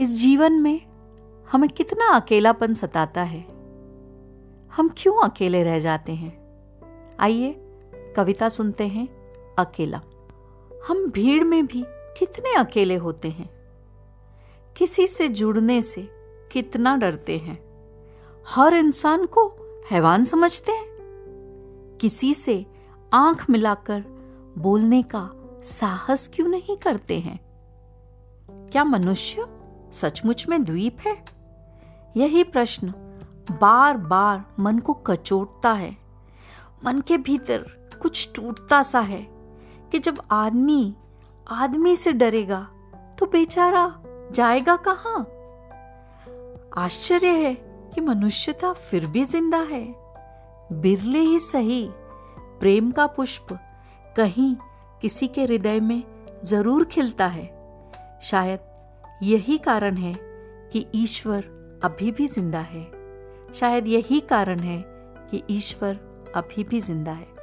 इस जीवन में हमें कितना अकेलापन सताता है? हम क्यों अकेले रह जाते हैं? आइए, कविता सुनते हैं, अकेला। हम भीड़ में भी कितने अकेले होते हैं? किसी से जुड़ने से कितना डरते हैं? हर इंसान को हैवान समझते हैं? किसी से आँख मिलाकर बोलने का साहस क्यों नहीं करते हैं? क्या मनुष्य सचमुच में द्वीप है? यही प्रश्न बार बार मन को कचोटता है। मन के भीतर कुछ टूटता सा है कि जब आदमी आदमी से डरेगा तो बेचारा जाएगा कहाँ? आश्चर्य है कि मनुष्यता फिर भी ज़िंदा है। बिरले ही सही, प्रेम का पुष्प कहीं किसी के हृदय में ज़रूर खिलता है। शायद यही कारण है कि ईश्वर अभी भी ज़िंदा है। शायद यही कारण है कि ईश्वर अभी भी ज़िंदा है।